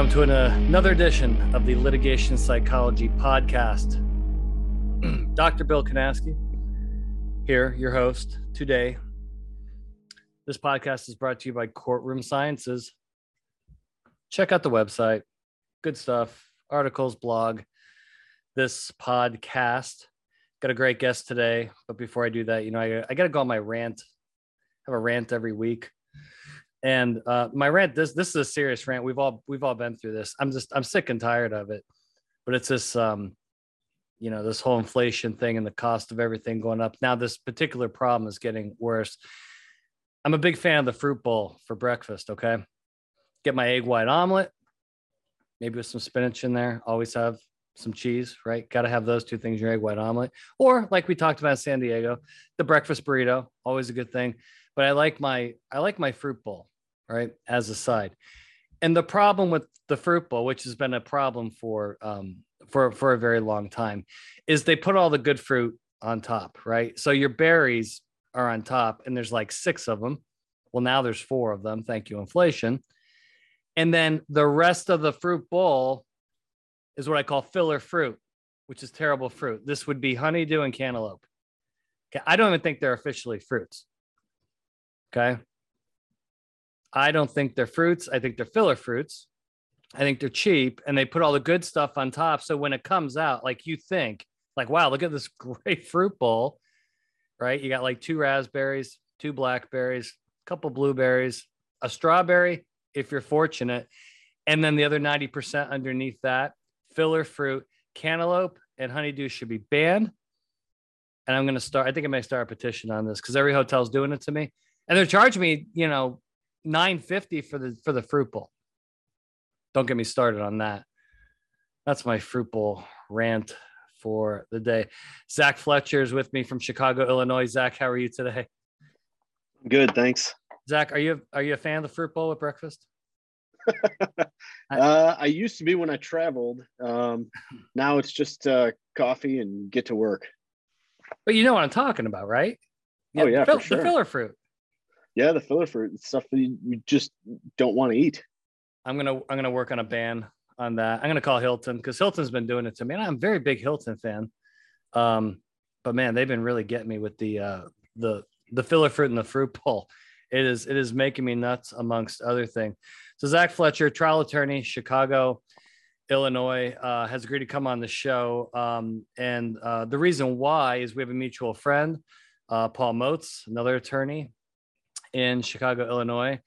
Welcome to an, uh, another edition of the Litigation Psychology Podcast. Dr. Bill Kanasky here, your host today. This podcast is brought to you by Courtroom Sciences. Check out the website. Good stuff, articles, blog, this podcast. Got a great guest today. But before I do that, you know, I, I got to go on my rant. I have a rant every week and uh, my rant this this is a serious rant. We've all we've all been through this. I'm just i'm sick and tired of it. But it's this um you know this whole inflation thing and the cost of everything going up. Now this particular problem is getting worse. I'm a big fan of the fruit bowl for breakfast okay? Get my egg white omelet maybe with some spinach in there. Always have some cheese right? Got to have those two things your egg white omelet. Or like we talked about in san diego the breakfast burrito always a good thing. But i like my i like my fruit bowl right, as a side. And the problem with the fruit bowl, which has been a problem for um, for for a very long time, is they put all the good fruit on top, right? So your berries are on top, and there's like six of them. Well, now there's four of them. Thank you, inflation. And then the rest of the fruit bowl is what I call filler fruit, which is terrible fruit. This would be honeydew and cantaloupe. Okay, I don't even think they're officially fruits. Okay. I don't think they're fruits. I think they're filler fruits. I think they're cheap and they put all the good stuff on top. So when it comes out, like you think, like, wow, look at this great fruit bowl, right? You got like two raspberries, two blackberries, a couple blueberries, a strawberry, if you're fortunate. And then the other 90% underneath that, filler fruit, cantaloupe, and honeydew should be banned. And I'm going to start, I think I may start a petition on this because every hotel's doing it to me. And they're charging me, you know, 950 for the for the fruit bowl. Don't get me started on that. That's my fruit bowl rant for the day. Zack Fletcher is with me from Chicago, Illinois. Zack, how are you today? Good, thanks. Zack, are you are you a fan of the fruit bowl at breakfast? uh, I used to be when I traveled. Um, now it's just uh, coffee and get to work. But you know what I'm talking about, right? Yeah, oh yeah, the, fill, sure. the filler fruit yeah, the filler fruit stuff that you, you just don't want to eat. I'm gonna I'm gonna work on a ban on that. I'm gonna call Hilton because Hilton's been doing it to me, and I'm a very big Hilton fan. Um, but man, they've been really getting me with the uh, the the filler fruit and the fruit bowl. It is it is making me nuts amongst other things. So Zack Fletcher, trial attorney, Chicago, Illinois, uh, has agreed to come on the show. Um, and uh, the reason why is we have a mutual friend, uh, Paul Moats, another attorney in Chicago, Illinois.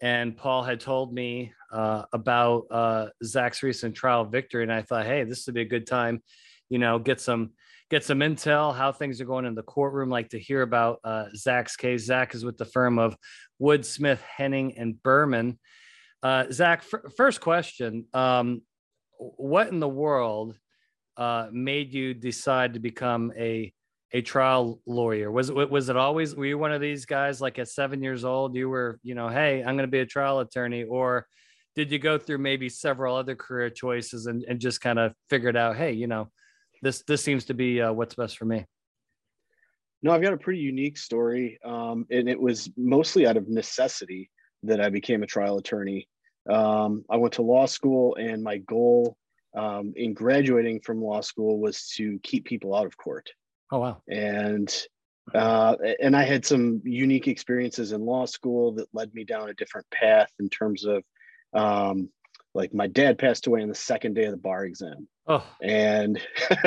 And Paul had told me uh, about uh, Zack's recent trial victory, and I thought, hey, this would be a good time, you know, get some get some intel, how things are going in the courtroom. Like to hear about uh, Zack's case. Zack is with the firm of Wood, Smith, Henning, and Berman. Uh, Zack, f- first question: um, What in the world uh, made you decide to become a a trial lawyer? Was it was it always were you one of these guys like at seven years old you were you know hey I'm going to be a trial attorney or did you go through maybe several other career choices and, and just kind of figured out hey you know this this seems to be uh, what's best for me no i've got a pretty unique story um, and it was mostly out of necessity that i became a trial attorney. Um, i went to law school and my goal um, in graduating from law school was to keep people out of court Oh wow! And uh, and I had some unique experiences in law school that led me down a different path in terms of um, like my dad passed away on the second day of the bar exam. Oh, and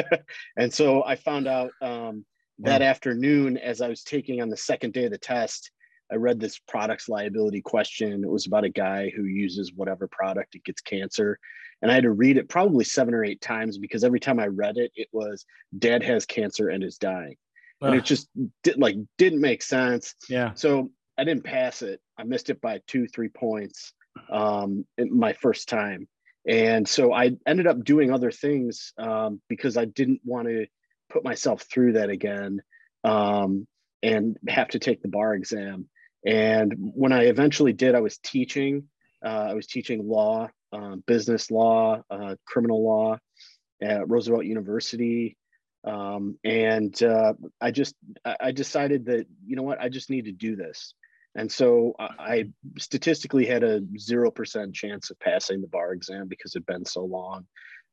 and so I found out um, that wow. afternoon as I was taking on the second day of the test. I read this products liability question. It was about a guy who uses whatever product it gets cancer and I had to read it probably seven or eight times because every time I read it, it was dad has cancer and is dying, Ugh. and it just did, like didn't make sense. Yeah. So I didn't pass it. I missed it by two, three points um, my first time, and so I ended up doing other things um, because I didn't want to put myself through that again um, and have to take the bar exam. And when I eventually did, I was teaching. Uh, I was teaching law uh, business law, uh, criminal law at Roosevelt University. Um, and uh, I just I decided that you know what I just need to do this. and so I statistically had a zero percent chance of passing the bar exam because it'd been so long.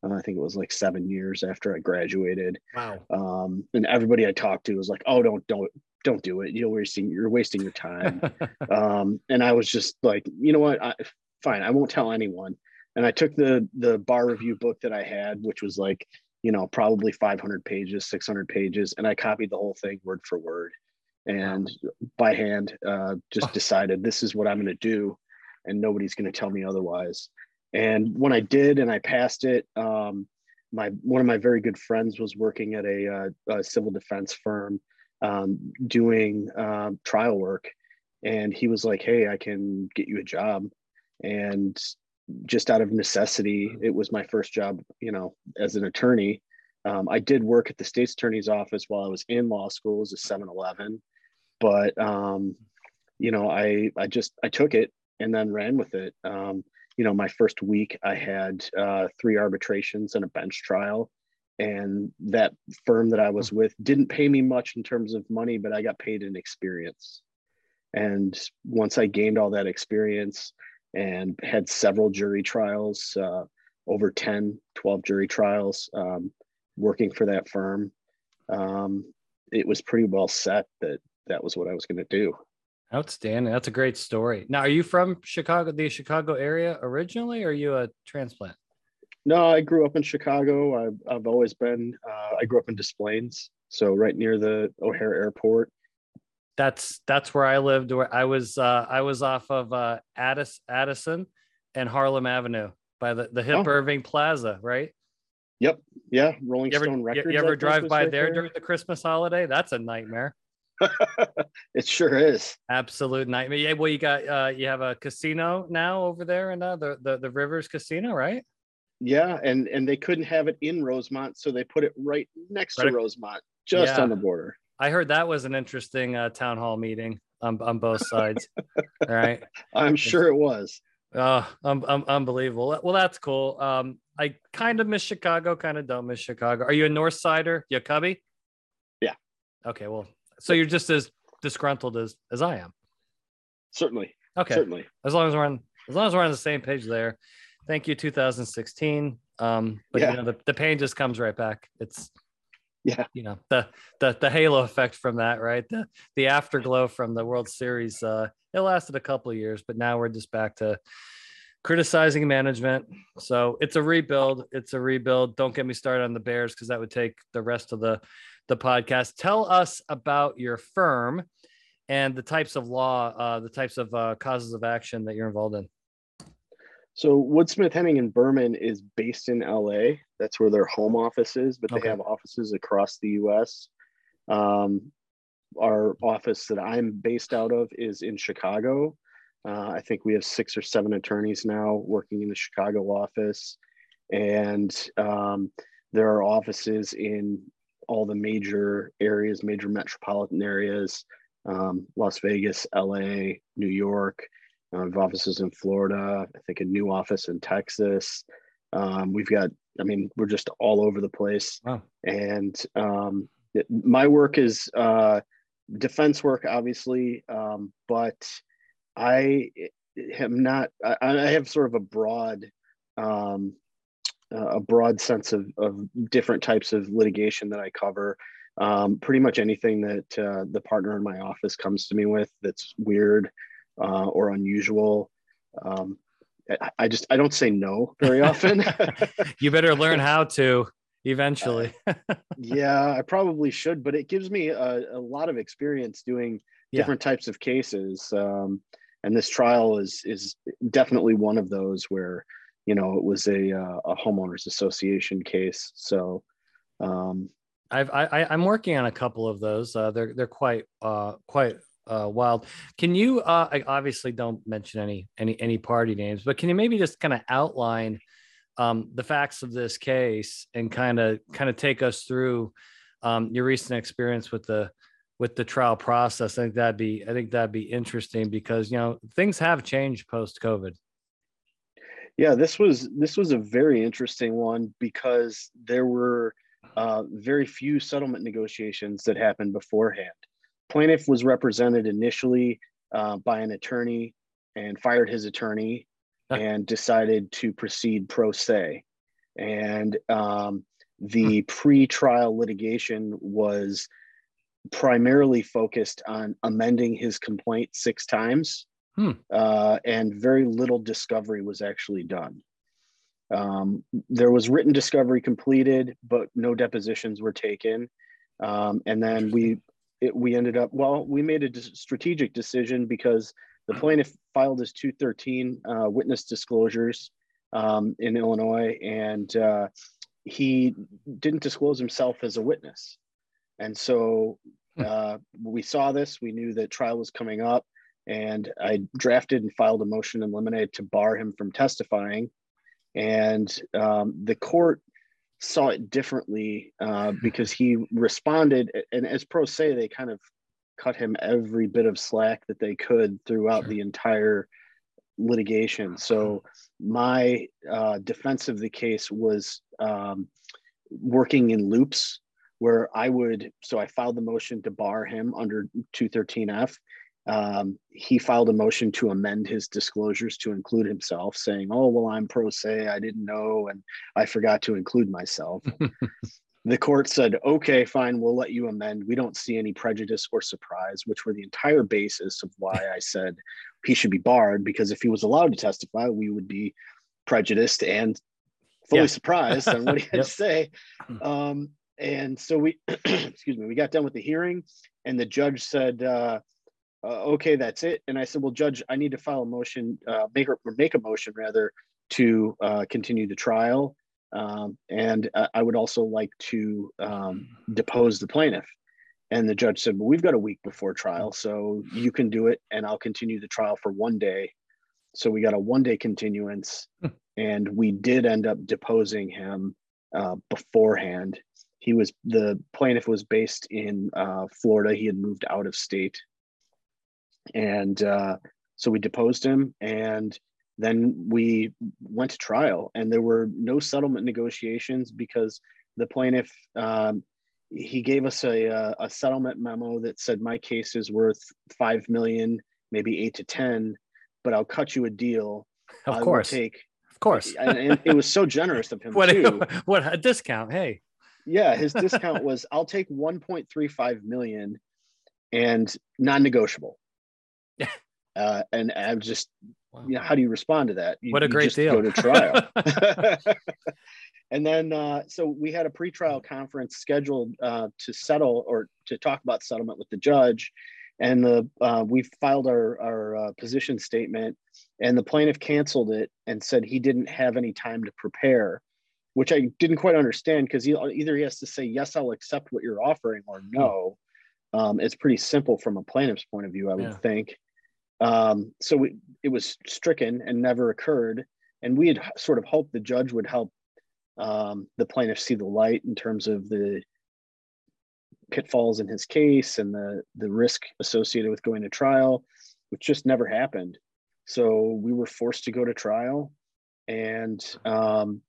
Uh, I think it was like seven years after I graduated. Wow. Um, and everybody I talked to was like, "Oh, don't don't don't do it. You're wasting you're wasting your time." um, and I was just like, you know what? I, fine, I won't tell anyone. And I took the the bar review book that I had, which was like, you know, probably 500 pages, 600 pages, and I copied the whole thing word for word and by hand uh, just decided this is what I'm going to do, and nobody's going to tell me otherwise. And when I did, and I passed it, um, my one of my very good friends was working at a, uh, a civil defense firm um, doing uh, trial work, and he was like, "Hey, I can get you a job," and just out of necessity, it was my first job, you know, as an attorney. Um, I did work at the state's attorney's office while I was in law school. As a 7 Eleven. But um, you know, I I just I took it and then ran with it. Um, you know, my first week I had uh, three arbitrations and a bench trial, and that firm that I was hmm. with didn't pay me much in terms of money, but I got paid in experience. And once I gained all that experience and had several jury trials, uh, over 10, 12 jury trials, um, working for that firm, um, it was pretty well set that that was what I was going to do. Outstanding. That's a great story. Now, are you from Chicago, the Chicago area originally, or are you a transplant? No, I grew up in Chicago. I've, I've always been, uh, I grew up in Des Plaines, so right near the O'Hare Airport. That's that's where I lived. Where I was, uh, I was off of uh, Addis, Addison and Harlem Avenue by the the hip oh. Irving Plaza, right? Yep. Yeah. Rolling you ever, Stone Records. You, ever drive by right there, there during the Christmas holiday? That's a nightmare. it sure is. Absolute nightmare. Yeah, well, you got uh, you have a casino now over there, and uh, the, the the Rivers Casino, right? Yeah, and and they couldn't have it in Rosemont, so they put it right next right. to Rosemont, just yeah. on the border. I heard that was an interesting uh, town hall meeting on, on both sides. All right, I'm sure it was. Oh, um, um, unbelievable. Well, that's cool. Um, I kind of miss Chicago, kind of don't miss Chicago. Are you a North Sider? You a Cubby? Yeah. Okay, well, so you're just as disgruntled as as I am. Certainly. Okay. Certainly. As long as we're on as long as we're on the same page there. Thank you, 2016. Um, but yeah. you know, the, the pain just comes right back. It's yeah, you know, the the the halo effect from that, right? The the afterglow from the World Series. Uh, it lasted a couple of years, but now we're just back to criticizing management. So it's a rebuild. It's a rebuild. Don't get me started on the Bears because that would take the rest of the the podcast. Tell us about your firm and the types of law, uh, the types of uh, causes of action that you're involved in. So Wood Smith Henning and Berman is based in LA. That's where their home office is, but they okay. have offices across the US. Um, our office that I'm based out of is in Chicago. Uh, I think we have six or seven attorneys now working in the Chicago office. And um, there are offices in all the major areas, major metropolitan areas, um, Las Vegas, LA, New York. Uh, we have offices in Florida. I think a new office in Texas. Um, we've got, I mean, we're just all over the place. Wow. And um, it, my work is uh, defense work, obviously, um, but I am not. I, I, have sort of a broad um, a broad sense of, of different types of litigation that I cover. Um, pretty much anything that uh, the partner in my office comes to me with that's weird uh, or unusual. Um, I, I, just I don't say no very often. you better learn how to eventually. yeah, I probably should, but it gives me a, a lot of experience doing different yeah. types of cases. Um, and this trial is is definitely one of those where you know it was a uh, a homeowners association case so um I've, I, I'm working on a couple of those. Uh, they're they're quite uh, quite uh, wild. Can you? Uh, I obviously don't mention any any any party names, but can you maybe just kind of outline um, the facts of this case and kind of kind of take us through um, your recent experience with the with the trial process? I think that'd be I think that'd be interesting because you know things have changed post COVID. Yeah, this was this was a very interesting one because there were uh, very few settlement negotiations that happened beforehand. Plaintiff was represented initially uh, by an attorney and fired his attorney and decided to proceed pro se. And um, the hmm. pre-trial litigation was primarily focused on amending his complaint six times, hmm. uh, and very little discovery was actually done. Um, there was written discovery completed, but no depositions were taken. Um, and then we it, we ended up well, we made a strategic decision because the plaintiff filed his 213 uh, witness disclosures um, in Illinois, and uh, he didn't disclose himself as a witness. And so hmm. uh, we saw this, we knew that trial was coming up, and I drafted and filed a motion in limine to bar him from testifying. And um, the court saw it differently uh, because he responded, and as pro se, they kind of cut him every bit of slack that they could throughout sure. the entire litigation. So my uh, defense of the case was um, working in loops where I would, so I filed the motion to bar him under 213F. Um, he filed a motion to amend his disclosures to include himself, saying, Oh, well, I'm pro se. I didn't know, and I forgot to include myself. the court said, Okay, fine, we'll let you amend. We don't see any prejudice or surprise, which were the entire basis of why I said he should be barred, because if he was allowed to testify, we would be prejudiced and fully yeah. surprised on what he had yep. to say. Um, and so we, excuse me, we got done with the hearing, and the judge said, uh, uh, "Okay, that's it." And I said, "Well, judge, I need to file a motion, uh, make or make a motion rather to uh, continue the trial, um, and I would also like to um, depose the plaintiff." And the judge said, "Well, we've got a week before trial, so you can do it, and I'll continue the trial for one day." So we got a one day continuance, and we did end up deposing him uh, beforehand he was the plaintiff was based in uh, Florida. He had moved out of state, and uh, so we deposed him, and then we went to trial. And there were no settlement negotiations because the plaintiff um, he gave us a, uh, a settlement memo that said my case is worth five million, maybe eight to ten, but I'll cut you a deal. Of I course, take of course. and, and, it was so generous of him what, too. What a discount! Hey, yeah, his discount was I'll take 1.35 million and non-negotiable. Uh, and I'm just, wow. you know, how do you respond to that? You, what a great deal. Go to trial. and then, uh, so we had a pretrial conference scheduled uh, to settle or to talk about settlement with the judge. And the uh, we filed our, our uh, position statement, and the plaintiff canceled it and said he didn't have any time to prepare which I didn't quite understand because either he has to say yes, I'll accept what you're offering, or no. Um, it's pretty simple from a plaintiff's point of view, I would yeah. think. Um, so we, it was stricken and never occurred, and we had sort of hoped the judge would help um, the plaintiff see the light in terms of the pitfalls in his case and the the risk associated with going to trial, which just never happened. So we were forced to go to trial, and um,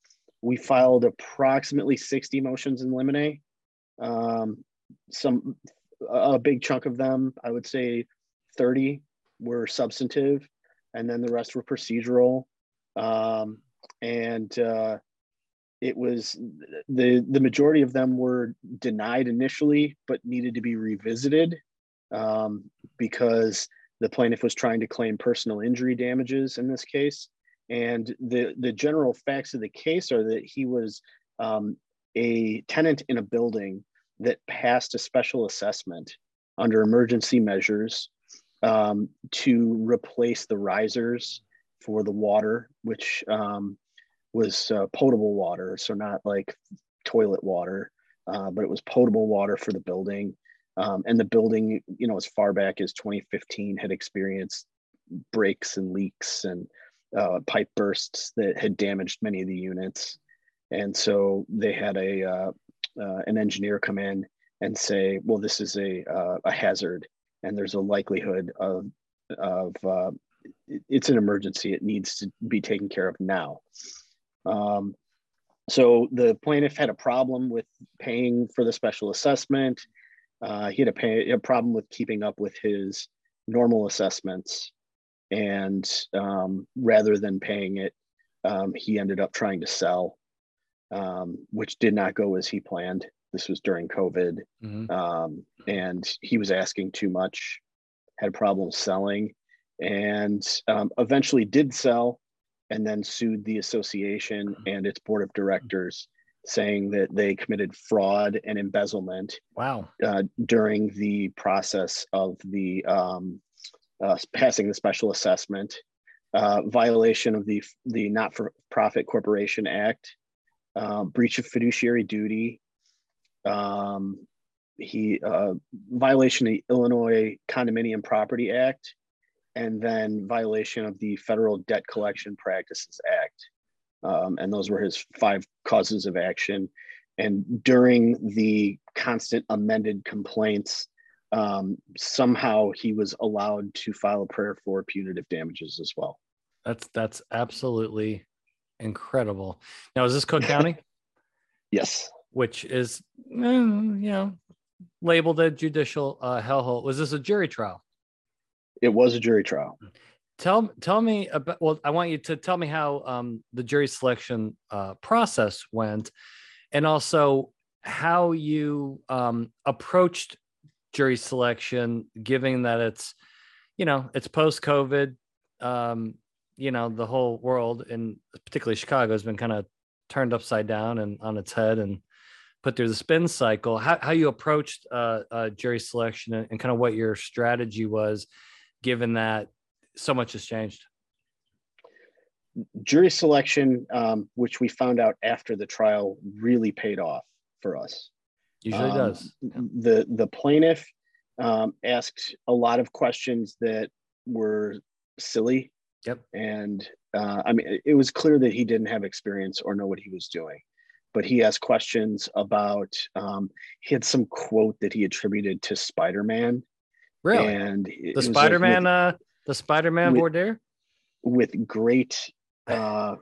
we filed approximately 60 motions in limine. Um, some a big chunk of them, I would say 30 were substantive, and then the rest were procedural. Um, and uh, it was the the majority of them were denied initially, but needed to be revisited um, because the plaintiff was trying to claim personal injury damages in this case. And the, the general facts of the case are that he was um, a tenant in a building that passed a special assessment under emergency measures um, to replace the risers for the water, which um, was uh, potable water, so not like toilet water, uh, but it was potable water for the building. Um, and the building, you know, as far back as 2015, had experienced breaks and leaks and uh, pipe bursts that had damaged many of the units. And so they had a uh, uh, an engineer come in and say, well, this is a, uh, a hazard and there's a likelihood of, of uh, it's an emergency. It needs to be taken care of now. Um, so the plaintiff had a problem with paying for the special assessment. Uh, he had a, pay, a problem with keeping up with his normal assessments, and um, rather than paying it, um, he ended up trying to sell, um, which did not go as he planned. This was during COVID, mm-hmm. Um, and he was asking too much, had problems selling, and um, eventually did sell, and then sued the association mm-hmm. and its board of directors saying that they committed fraud and embezzlement. Wow. Uh, during the process of the um, uh, passing the special assessment, uh, violation of the the Not for Profit Corporation Act, uh, breach of fiduciary duty. Um, he uh, violation of the Illinois Condominium Property Act, and then violation of the Federal Debt Collection Practices Act. Um, and those were his five causes of action. And during the constant amended complaints, um, somehow he was allowed to file a prayer for punitive damages as well. That's that's absolutely incredible. Now, is this Cook County? yes. Which is, eh, you know, labeled a judicial uh, hellhole. Was this a jury trial? It was a jury trial. Tell tell me about. Well, I want you to tell me how um, the jury selection uh, process went, and also how you um, approached jury selection, given that it's, you know, it's post COVID. Um, you know, the whole world, and particularly Chicago, has been kind of turned upside down and on its head, and put through the spin cycle. How how you approached uh, uh, jury selection, and, and kind of what your strategy was, given that so much has changed? Jury selection, um, which we found out after the trial, really paid off for us. Usually um, does. The the plaintiff um, asked a lot of questions that were silly. Yep. And uh, I mean, it was clear that he didn't have experience or know what he was doing. But he asked questions about. Um, he had some quote that he attributed to Spider Man. Really? And the Spider Man. Like, uh, the Spider-Man board there? With great uh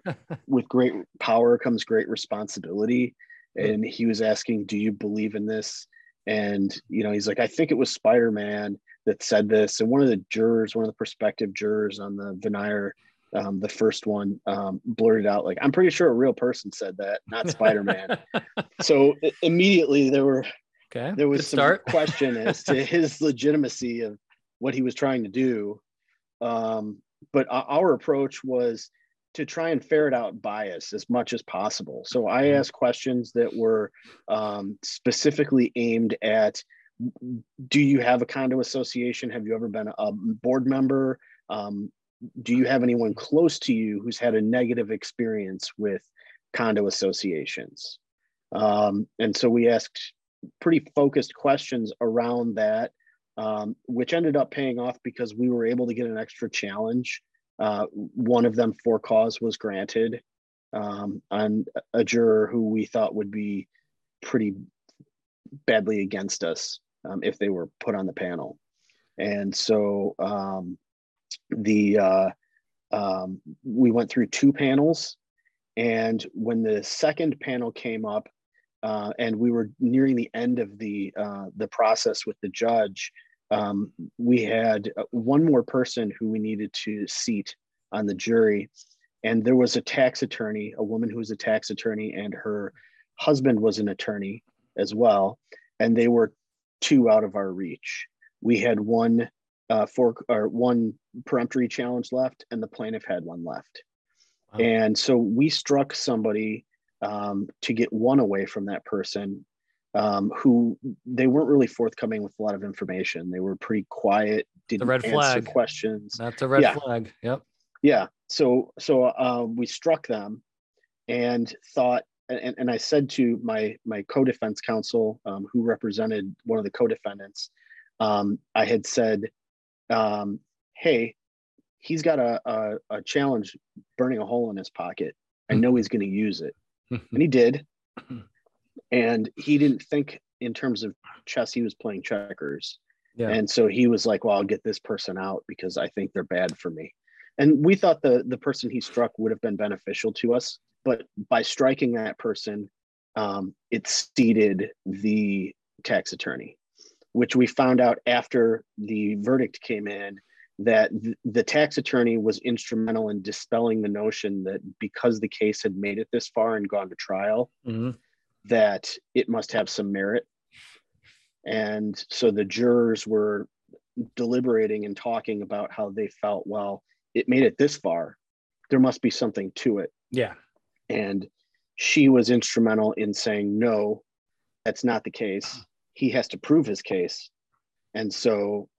with great power comes great responsibility. Hmm. And he was asking, Do you believe in this? And you know, he's like, I think it was Spider-Man that said this. And one of the jurors, one of the prospective jurors on the venire, um, the first one, um, blurted out, like, I'm pretty sure a real person said that, not Spider-Man. so immediately there were okay, there was some start. question as to his legitimacy of what he was trying to do. Um, but our approach was to try and ferret out bias as much as possible. So I mm-hmm. asked questions that were um, specifically aimed at do you have a condo association? Have you ever been a board member? Um, do you have anyone close to you who's had a negative experience with condo associations? Um, and so we asked pretty focused questions around that um, which ended up paying off because we were able to get an extra challenge. Uh, one of them for cause was granted um, on a juror who we thought would be pretty badly against us um, if they were put on the panel. And so um, the uh, um, we went through two panels, and when the second panel came up, uh, and we were nearing the end of the uh, the process with the judge. Um, we had uh, one more person who we needed to seat on the jury, and there was a tax attorney, a woman who was a tax attorney, and her husband was an attorney as well, and they were two out of our reach. We had one uh, for or one peremptory challenge left, and the plaintiff had one left. Wow. And so we struck somebody um, to get one away from that person um, who they weren't really forthcoming with a lot of information. They were pretty quiet, didn't the red answer flag. questions. That's a red yeah. flag. Yep. Yeah. So so uh, we struck them and thought and, and I said to my my co-defense counsel um, who represented one of the co-defendants, um, I had said, um, "Hey, he's got a, a, a challenge burning a hole in his pocket. I know he's going to use it." and he did. And he didn't think in terms of chess, he was playing checkers. Yeah. And so he was like, well, I'll get this person out because I think they're bad for me. And we thought the the person he struck would have been beneficial to us, but by striking that person, um, it seated the tax attorney. Which we found out after the verdict came in that th- the tax attorney was instrumental in dispelling the notion that because the case had made it this far and gone to trial, Mhm. that it must have some merit. And so the jurors were deliberating and talking about how they felt, well, it made it this far. There must be something to it. Yeah. And she was instrumental in saying, no, that's not the case. He has to prove his case. And so,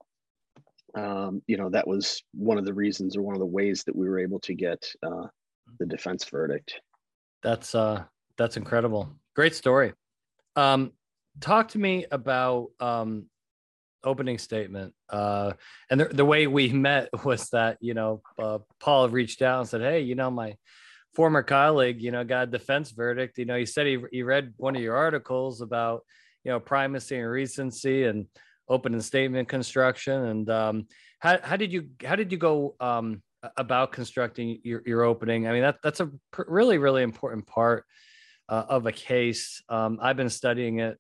um, you know, that was one of the reasons or one of the ways that we were able to get uh, the defense verdict. That's uh that's incredible. Great story. Um talk to me about um opening statement. Uh and the, the way we met was that, you know, uh, Paul reached out and said, "Hey, you know, my former colleague, you know, got a defense verdict. You know, he said he he read one of your articles about, you know, primacy and recency and opening statement construction and um how how did you how did you go um about constructing your, your opening. I mean, that that's a pr- really, really important part uh, of a case. Um, I've been studying it,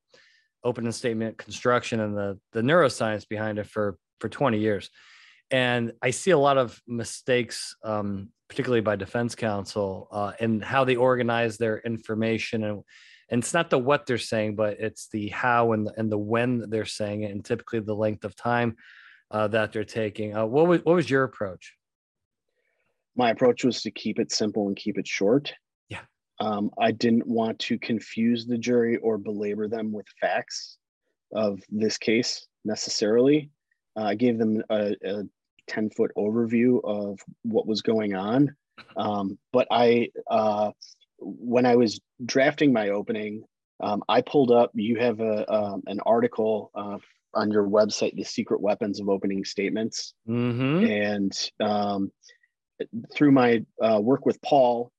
opening statement construction and the, the neuroscience behind it for, for 20 years. And I see a lot of mistakes, um, particularly by defense counsel, uh, and how they organize their information. And, and it's not the what they're saying, but it's the how and the, and the when they're saying it, and typically the length of time uh, that they're taking. Uh, what was what was your approach? my approach was to keep it simple and keep it short. Yeah. Um, I didn't want to confuse the jury or belabor them with facts of this case necessarily. Uh, I gave them a, a 10 foot overview of what was going on. Um, but I, uh, when I was drafting my opening, um, I pulled up, you have a, um, an article uh, on your website, The Secret Weapons of Opening Statements. Mm-hmm. And um, through my uh, work with Paul,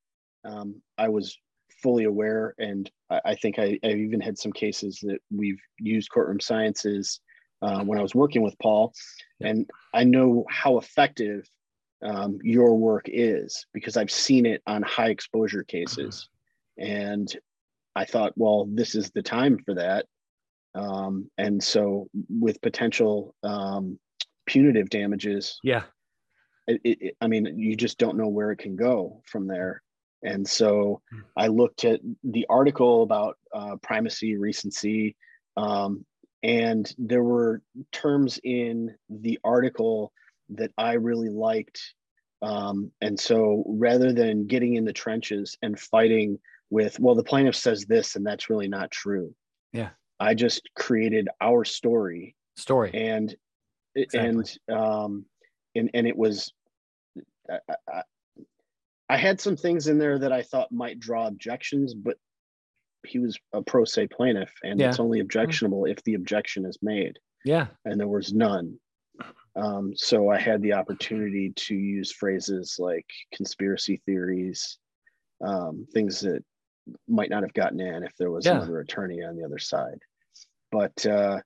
um, I was fully aware, and I, I think I, I, even had some cases that we've used courtroom sciences uh, when I was working with Paul, and I know how effective um, your work is because I've seen it on high exposure cases, and I thought, well, this is the time for that, um, and so with potential um, punitive damages, yeah. it, it, I mean, you just don't know where it can go from there. And so I looked at the article about uh, primacy, recency, um, and there were terms in the article that I really liked. Um, and so rather than getting in the trenches and fighting with, well, the plaintiff says this and that's really not true. Yeah. I just created our story. Story. And, exactly. and, um, and and it was I, I, I, had some things in there that I thought might draw objections, but he was a pro se plaintiff, and yeah. it's only objectionable if the objection is made. Yeah, and there was none. Um, so I had the opportunity to use phrases like conspiracy theories, um, things that might not have gotten in if there was yeah. another attorney on the other side. But uh,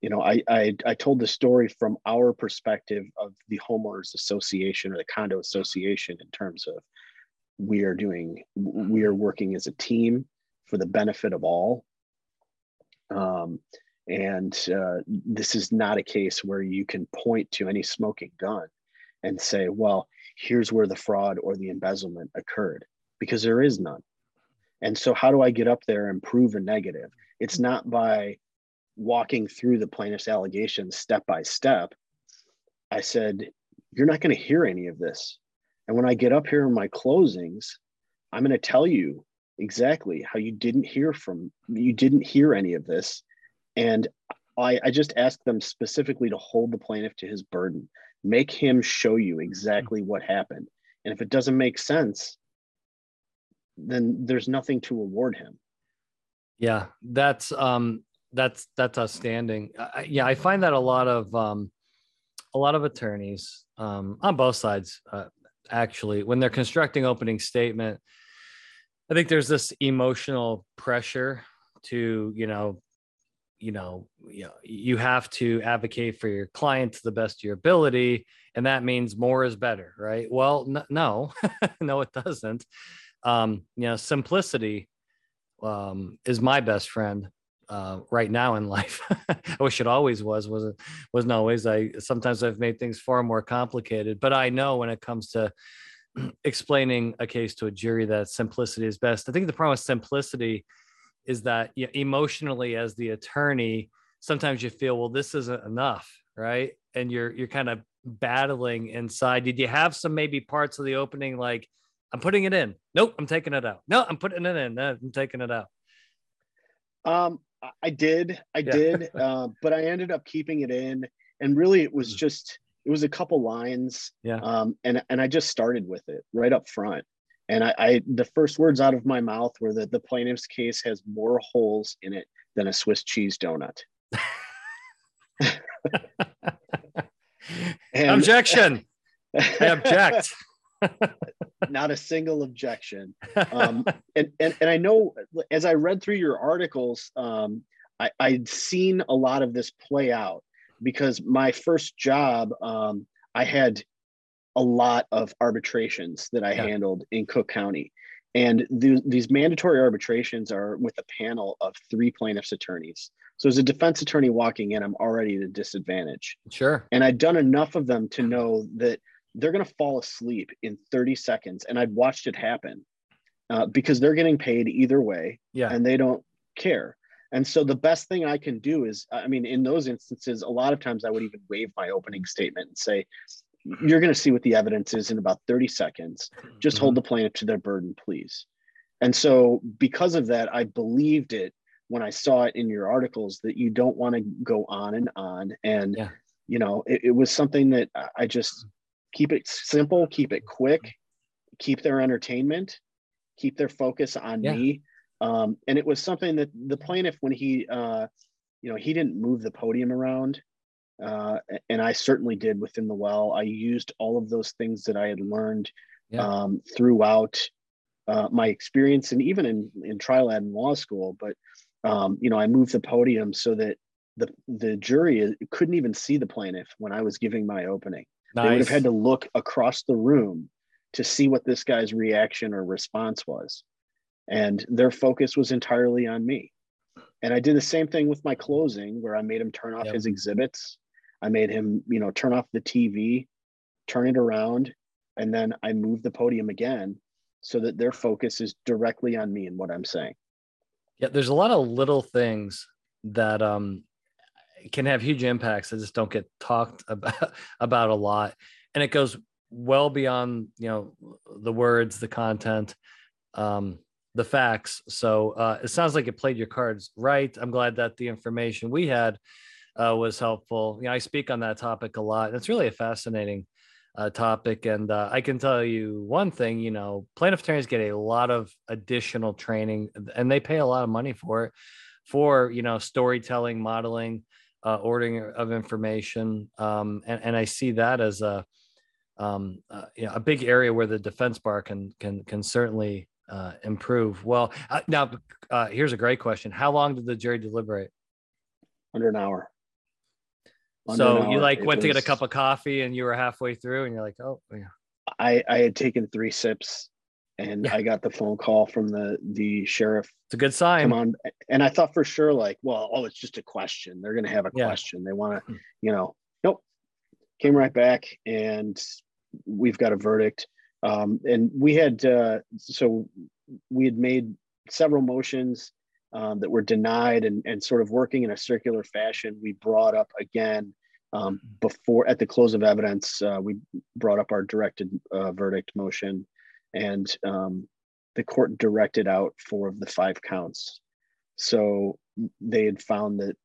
you know, I, I, I told the story from our perspective of the homeowners association or the condo association in terms of we are doing we are working as a team for the benefit of all. Um, and uh, this is not a case where you can point to any smoking gun and say, well, here's where the fraud or the embezzlement occurred, because there is none. And so, how do I get up there and prove a negative? It's not by walking through the plaintiff's allegations step by step, I said, You're not going to hear any of this. And when I get up here in my closings, I'm going to tell you exactly how you didn't hear from you didn't hear any of this. And I, I just asked them specifically to hold the plaintiff to his burden, make him show you exactly what happened. And if it doesn't make sense, then there's nothing to award him. Yeah, that's um that's that's outstanding. I, yeah, I find that a lot of um, a lot of attorneys um, on both sides uh, actually when they're constructing opening statement, I think there's this emotional pressure to you know you know you know you have to advocate for your client to the best of your ability and that means more is better right well n- no no it doesn't um you know simplicity um is my best friend uh, right now in life. I wish it always was. wasn't wasn't always. I sometimes I've made things far more complicated. But I know when it comes to explaining a case to a jury that simplicity is best. I think the problem with simplicity is that you know, emotionally, as the attorney, sometimes you feel, well, this isn't enough, right? And you're you're kind of battling inside. Did you have some maybe parts of the opening like, I'm putting it in? Nope, I'm taking it out. No, I'm putting it in. No, I'm taking it out. Um, I did, I yeah. did, uh, but I ended up keeping it in, and really, it was mm. just it was a couple lines, yeah. Um, and and I just started with it right up front, and I, I the first words out of my mouth were that the plaintiff's case has more holes in it than a Swiss cheese donut. and, Objection. I object. not a single objection. Um, and, and, and I know as I read through your articles, um, I, I'd seen a lot of this play out because my first job, um, I had a lot of arbitrations that I yeah. handled in Cook County. And th- these mandatory arbitrations are with a panel of three plaintiffs' attorneys. So as a defense attorney walking in, I'm already at a disadvantage. Sure. And I'd done enough of them to know that they're going to fall asleep in 30 seconds. And I'd watched it happen uh, because they're getting paid either way. Yeah. And they don't care. And so the best thing I can do is, I mean, in those instances, a lot of times I would even waive my opening statement and say, you're going to see what the evidence is in about 30 seconds. Just mm-hmm. hold the plaintiff to their burden, please. And so, because of that, I believed it when I saw it in your articles that you don't want to go on and on. And, yeah. you know, it, it, was something that I just keep it simple, keep it quick, keep their entertainment, keep their focus on yeah. me. Um, and it was something that the plaintiff, when he, uh, you know, he didn't move the podium around uh, and I certainly did within the well. I used all of those things that I had learned yeah. um, throughout uh, my experience, and even in in trial ad and law school. But um, you know, I moved the podium so that the the jury couldn't even see the plaintiff when I was giving my opening. Nice. They would have had to look across the room to see what this guy's reaction or response was, and their focus was entirely on me. And I did the same thing with my closing, where I made him turn off yep. his exhibits I made him, you know, turn off the TV, turn it around, and then I move the podium again so that their focus is directly on me and what I'm saying. Yeah, there's a lot of little things that um can have huge impacts that just don't get talked about about a lot. And it goes well beyond, you know, the words, the content, um, the facts. So uh, it sounds like it played your cards right. I'm glad that the information we had uh, was helpful. You know, I speak on that topic a lot. It's really a fascinating uh, topic, and uh, I can tell you one thing. You know, plaintiff attorneys get a lot of additional training, and they pay a lot of money for it, for you know storytelling, modeling, uh, ordering of information, um, and, and I see that as a um, uh, you know, a big area where the defense bar can can can certainly uh, improve. Well, now here's a great question: How long did the jury deliberate? Under an hour so you like went was, to get a cup of coffee and you were halfway through and you're like, oh yeah. I, I had taken three sips and yeah. I got the phone call from the the sheriff. It's a good sign. Come on. And I thought for sure, like, well, oh, it's just a question. They're gonna have a yeah. question. They want to, hmm. you know, nope. Came right back and we've got a verdict. Um, and we had uh, so we had made several motions um, that were denied and, and sort of working in a circular fashion. We brought up again um, before at the close of evidence, uh, we brought up our directed uh, verdict motion, and um, the court directed out four of the five counts. So they had found that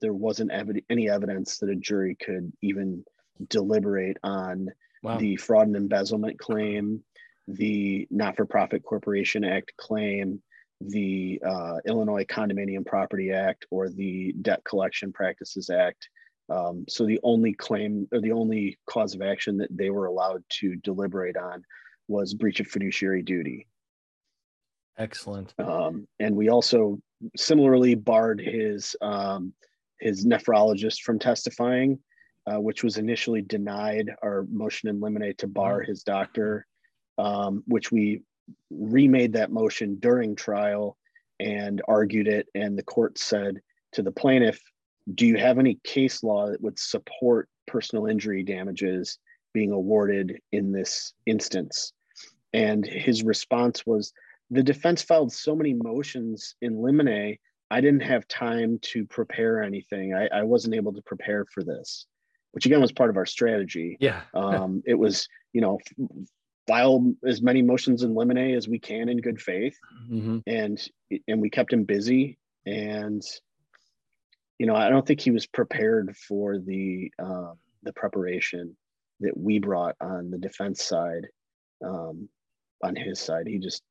there wasn't ev- any evidence that a jury could even deliberate on wow. the fraud and embezzlement claim, the not for profit corporation act claim, the uh, Illinois Condominium Property Act or the Debt Collection Practices Act. Um, so the only claim or the only cause of action that they were allowed to deliberate on was breach of fiduciary duty. Excellent. Um, and we also similarly barred his um, his nephrologist from testifying, uh, which was initially denied. Our motion in limine to bar mm. his doctor, um, which we remade that motion during trial and argued it. And the court said to the plaintiff, Do you have any case law that would support personal injury damages being awarded in this instance? And his response was, The defense filed so many motions in limine, I didn't have time to prepare anything. I, I wasn't able to prepare for this, which again was part of our strategy. Yeah. um, it was, you know, file as many motions in limine as we can in good faith Mm-hmm. and and we kept him busy and you know i don't think he was prepared for the um, the preparation that we brought on the defense side um, on his side he just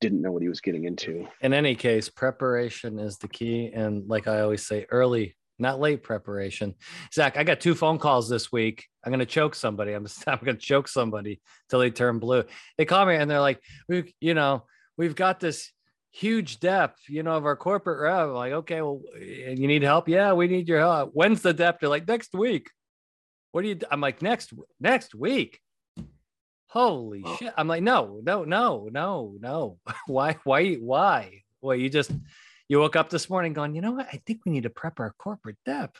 didn't know what he was getting into In any case, preparation is the key. And like I always say, early, not late preparation. Zack, I got two phone calls this week. I'm to choke somebody. I'm, just, I'm to choke somebody till they turn blue. They call me and they're like, we, you know, we've got this huge dep, you know, of our corporate rep. Like, okay, well, and you need help? Yeah, we need your help. When's the dep? They're like, next week. What do you, I'm like, next, next week. Holy Wow. shit. I'm like, no, no, no, no, no. why, why, why? Well, you just, you woke up this morning going, you know what? I think we need to prep our corporate dep.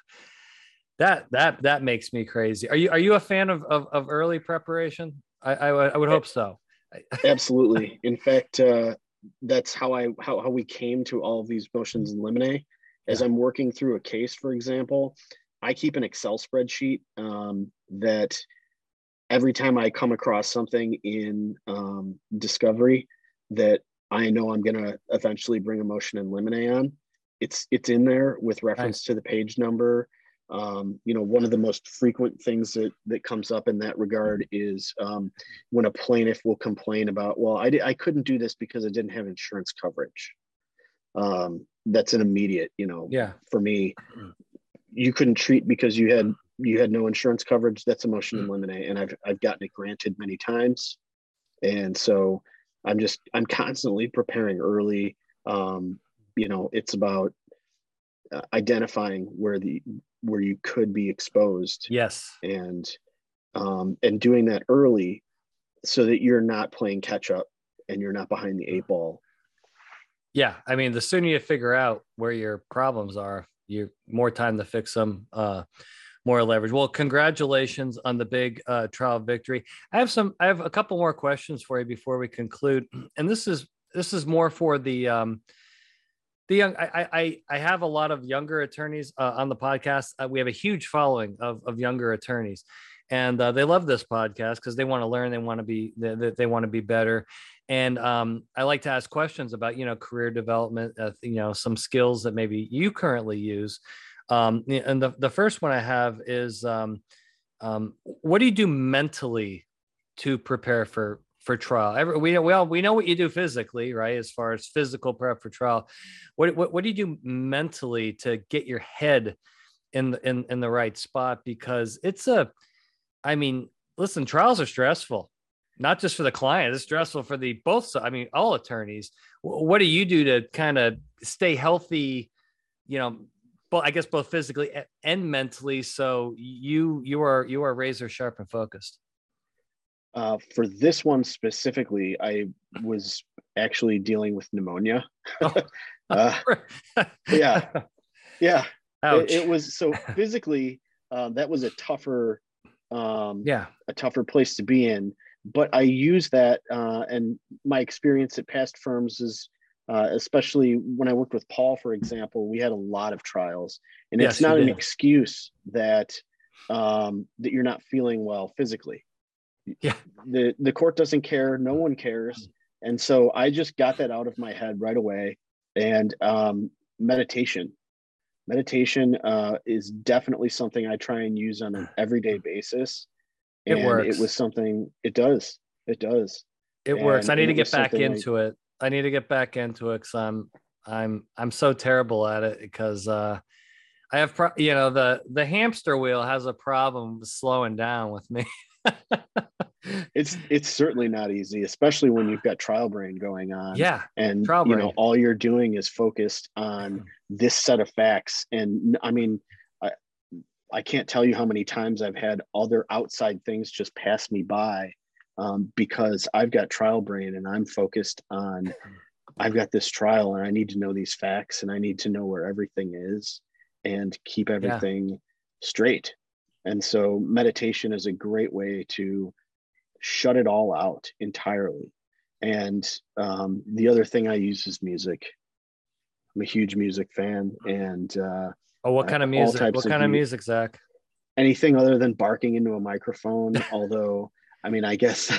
That, that, that makes me crazy. Are you, are you a fan of, of, of early preparation? I, I, would- I would hope so. absolutely in fact uh, that's how i how, how we came to all of these motions in limine as Yeah. i'm working through a case for example i keep an excel spreadsheet um, that every time i come across something in um, discovery that i know i'm going to eventually bring a motion in limine on it's it's in there with reference to the page number um, you know one of the most frequent things that that comes up in that regard is um, when a plaintiff will complain about well I, di- I couldn't do this because i didn't have insurance coverage. Um, that's an immediate you know Yeah. for me you couldn't treat because you had you had no insurance coverage that's a motion in limine and i've i've gotten it granted many times. And so i'm just i'm constantly preparing early um, you know it's about uh, identifying where the where you could be exposed Yes. and um, and doing that early so that you're not playing catch up and you're not behind the eight ball Yeah, I mean, the sooner you figure out where your problems are, you more time to fix them, uh, more leverage. Well, congratulations on the big uh, trial victory. I have some, I have a couple more questions for you before we conclude, and this is this is more for the um, the young. I I I have a lot of younger attorneys uh, on the podcast. Uh, we have a huge following of of younger attorneys. And uh, they love this podcast because they want to learn, they want to be, they, they, they want to be better and um, I like to ask questions about you know career development, uh, you know some skills that maybe you currently use. Um, and the the first one I have is um, um, what do you do mentally to prepare for for trial? Every, we we all we know what you do physically, right? As far as physical prep for trial, what what, what do you do mentally to get your head in the, in in the right spot? Because it's a, I mean, listen, trials are stressful not just for the client it's stressful for the both i mean all attorneys what do you do to kind of stay healthy you know but i guess both physically and mentally so you you are you are razor sharp and focused uh, for this one specifically i was actually dealing with pneumonia. Oh. uh, Yeah. yeah. It, it was so physically um, that was a tougher um, yeah. a tougher place to be in but i use that uh, and my experience at past firms is uh, especially when i worked with paul for example we had a lot of trials and Yes, it's not an excuse that um, that you're not feeling well physically Yeah. the the court doesn't care. No one cares. And so i just got that out of my head right away. And um, meditation. Meditation uh, is definitely something i try and use on an everyday basis. It and works. it was something it does. It does. It works. I need to get back something like- into it. I need to get back into it because i'm i'm i'm so terrible at it because uh i have pro- you know the the hamster wheel has a problem slowing down with me it's it's certainly not easy especially when you've got trial brain going on yeah and trial you know all you're doing is focused on this set of facts and i mean i i can't tell you how many times i've had other outside things just pass me by um, because i've got trial brain and i'm focused on I've got this trial and I need to know these facts and I need to know where everything is and keep everything yeah. straight. And so meditation is a great way to shut it all out entirely. And um, the other thing I use is music. I'm a huge music fan, and uh, oh, what kind of music? What kind of music, Zack? Anything other than barking into a microphone. although, I mean, I guess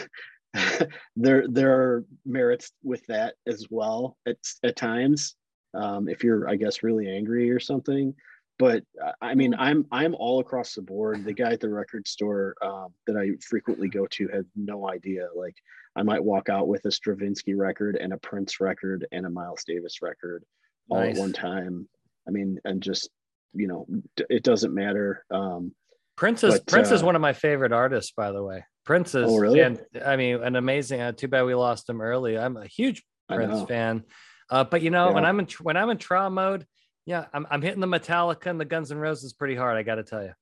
there there are merits with that as well at at times. Um, if you're, I guess, really angry or something, but I mean, mm. I'm I'm all across the board. The guy at the record store um, that I frequently go to had no idea. Like, I might walk out with a Stravinsky record and a Prince record and a Miles Davis record all nice. at one time. I mean, and just you know, it doesn't matter. Um, Prince is but, Prince uh, is one of my favorite artists, by the way. Prince is, oh, really? and I mean, an amazing. Uh, too bad we lost him early. I'm a huge Prince fan. Uh, but you know, yeah. when I'm in when I'm in trial mode, yeah, I'm, I'm hitting the Metallica and the Guns N' Roses pretty hard. I got to tell you.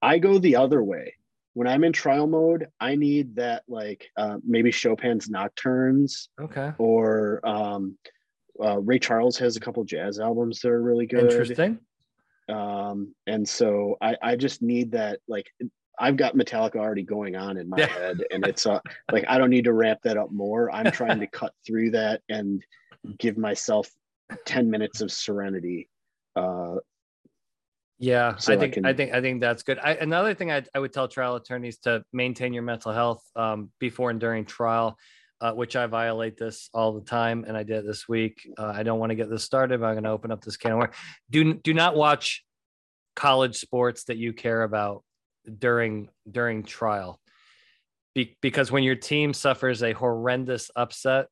I go the other way. When I'm in trial mode, I need that like uh, maybe Chopin's Nocturnes. Okay. Or um, uh, Ray Charles has a couple jazz albums that are really good. Interesting. Um, and so I, I just need that like I've got Metallica already going on in my head, and it's uh, like I don't need to ramp that up more. I'm trying to cut through that and give myself 10 minutes of serenity uh yeah so I think I, can... I, think I think that's good. I, another thing I, I would tell trial attorneys to maintain your mental health um, before and during trial, uh, which I violate this all the time, and I did this week. Uh, I don't want to get this started, but I'm going to open up this can of worms. Do do not watch college sports that you care about during during trial, Be, because when your team suffers a horrendous upset,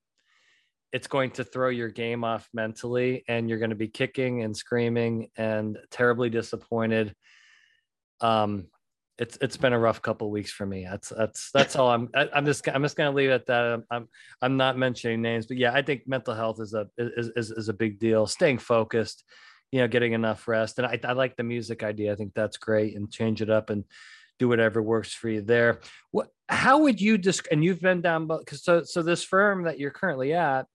it's going to throw your game off mentally and you're going to be kicking and screaming and terribly disappointed. Um it's it's been a rough couple weeks for me. That's that's that's all i'm I, i'm just i'm just going to leave it at that. I'm i'm not mentioning names but yeah i think mental health is a is is, is a big deal. Staying focused you know getting enough rest and I, I like the music idea. I think that's great and change it up and do whatever works for you there. What how would you just and you've been down because so so this firm that you're currently at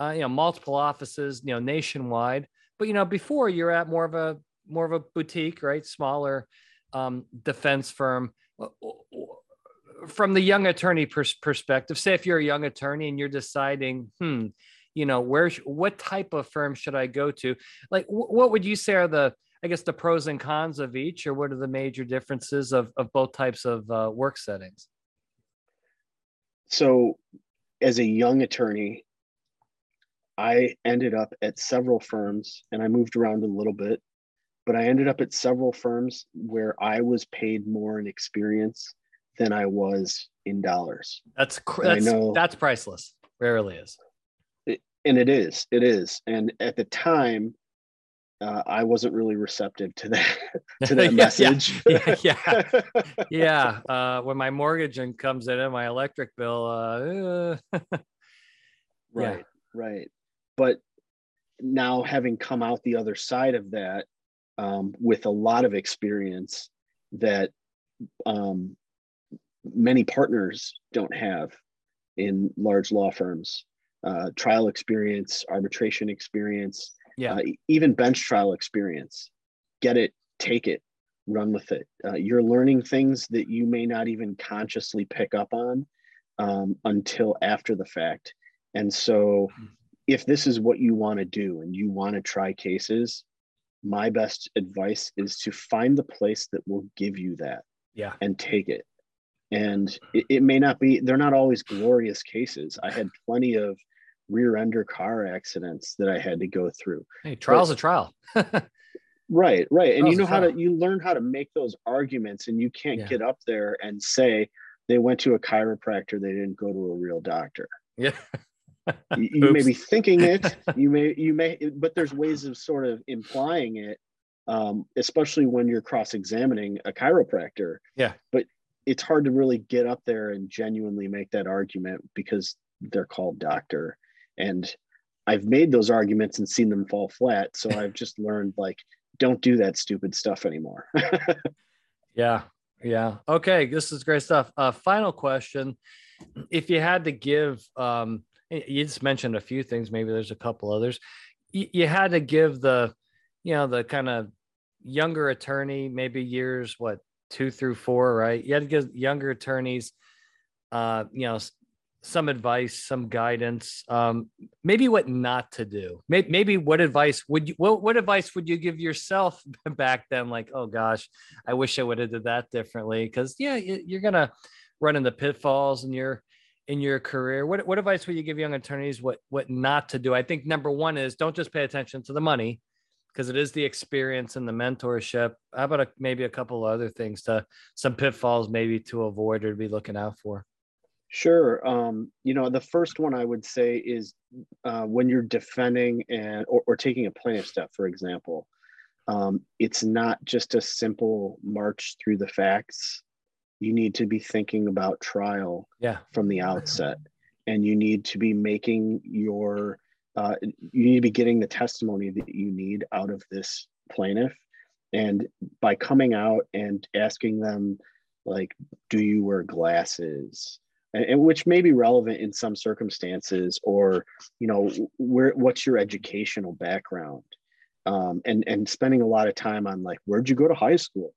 uh, you know, multiple offices, you know, nationwide. But you know, before you're at more of a more of a boutique, right? Smaller um, defense firm. From the young attorney pers- perspective, say if you're a young attorney and you're deciding, hmm, you know, where what type of firm should I go to? Like, what would you say are the I guess the pros and cons of each, or what are the major differences of, of both types of uh, work settings? So, as a young attorney, I ended up at several firms and I moved around a little bit, but I ended up at several firms where I was paid more in experience than I was in dollars. That's that's, know, that's priceless. Rarely is. It, and it is. It is. And at the time, uh, I wasn't really receptive to that to that yeah, message. Yeah, yeah, yeah. Uh, when my mortgage comes in and my electric bill, uh, right, yeah. right but now having come out the other side of that um, with a lot of experience that um, many partners don't have in large law firms uh, trial experience arbitration experience yeah. Uh, even bench trial experience. Get it take it run with it. Uh, you're learning things that you may not even consciously pick up on um, until after the fact. And so hmm if this is what you want to do and you want to try cases, my best advice is to find the place that will give you that. Yeah. And take it. And it, it may not be, they're not always glorious cases. I had plenty of rear ender car accidents that I had to go through. Hey, trial's but, a trial. right, right. And you know how to you learn how to make those arguments and you can't yeah. get up there and say they went to a chiropractor, they didn't go to a real doctor. Yeah you, you may be thinking it. You may you may but there's ways of sort of implying it um, especially when you're cross-examining a chiropractor. Yeah. But it's hard to really get up there and genuinely make that argument because they're called doctor. And i've made those arguments and seen them fall flat. So i've just learned like don't do that stupid stuff anymore. Yeah. Yeah. Okay. This is great stuff. Uh final question. If you had to give um you just mentioned a few things. Maybe there's a couple others. You, had to give the, you know, the kind of younger attorney, maybe years what two through four, right? You had to give younger attorneys, uh, you know, some advice, some guidance, um, maybe what not to do. Maybe, maybe what advice would you what, what advice would you give yourself back then? Like, oh gosh, I wish I would have did that differently. Because yeah, you're gonna run into pitfalls in your in your career. What what advice would you give young attorneys? What what not to do? I think number one is don't just pay attention to the money because it is the experience and the mentorship. How about a, maybe a couple other things to some pitfalls maybe to avoid or to be looking out for? Sure. Um, you know, the first one I would say is uh, when you're defending and or, or, taking a plaintiff dep, for example, um, it's not just a simple march through the facts. You need to be thinking about trial yeah. from the outset, and you need to be making your uh, you need to be getting the testimony that you need out of this plaintiff, and by coming out and asking them like, "Do you wear glasses?" and, and which may be relevant in some circumstances or you know where what's your educational background um, and and spending a lot of time on like where'd you go to high school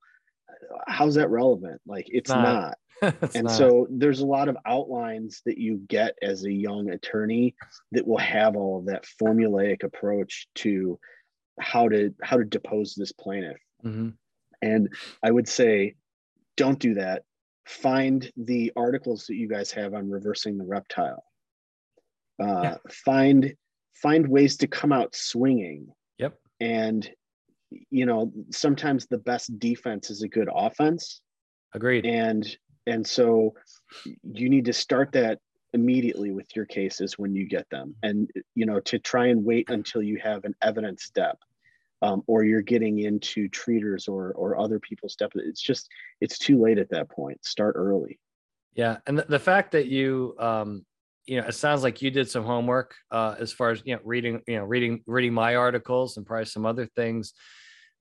how's that relevant like it's not, not. and not. so there's a lot of outlines that you get as a young attorney that will have all of that formulaic approach to how to how to depose this plaintiff mm-hmm. and i would say don't do that find the articles that you guys have on reversing the reptile uh, yeah. find find ways to come out swinging yep and you know sometimes the best defense is a good offense agreed and and so you need to start that immediately with your cases when you get them and you know to try and wait until you have an evidence dep um, or you're getting into treaters or or other people's stuff. It's just it's too late at that point. Start early. Yeah, and the, the fact that you um, you know it sounds like you did some homework uh, as far as you know reading you know reading reading my articles and probably some other things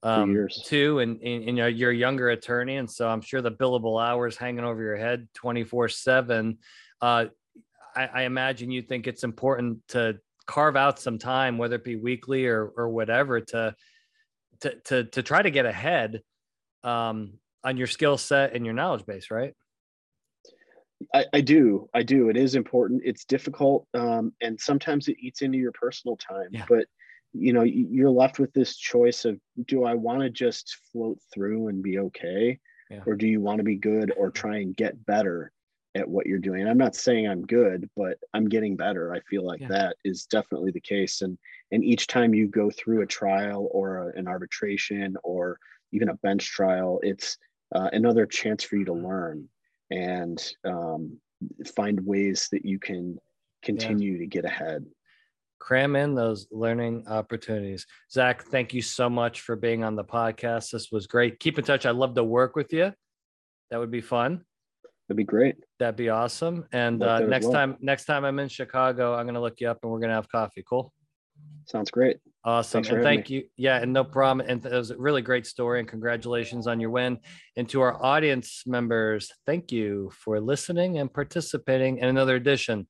um, too. And, and, you know you're a younger attorney, and so I'm sure the billable hours hanging over your head 24 seven. Uh, I, I imagine you think it's important to carve out some time, whether it be weekly or or whatever, to to to to try to get ahead um, on your skill set and your knowledge base, right? I, I, do. I do. It is important. It's difficult, um, and sometimes it eats into your personal time. Yeah. But you know, you're left with this choice of: Do I want to just float through and be okay, yeah. or do you want to be good or try and get better? at what you're doing. I'm not saying I'm good, but I'm getting better. I feel like yeah. that is definitely the case. And and each time you go through a trial or a, an arbitration or even a bench trial, it's uh, another chance for you to mm-hmm. learn and um, find ways that you can continue yeah. to get ahead. Cram in those learning opportunities. Zack, thank you so much for being on the podcast. This was great. Keep in touch. I'd love to work with you. That would be fun. That'd be great. That'd be awesome. And uh, next well. time, next time I'm in Chicago, I'm gonna look you up and we're gonna have coffee. Cool. Sounds great. Awesome. and thank me. you. Yeah, and no problem. And it was a really great story. And congratulations on your win. And to our audience members, thank you for listening and participating in another edition,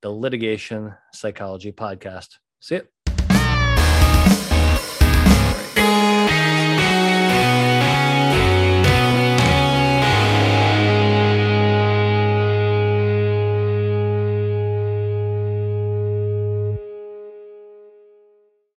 the Litigation Psychology Podcast. See you.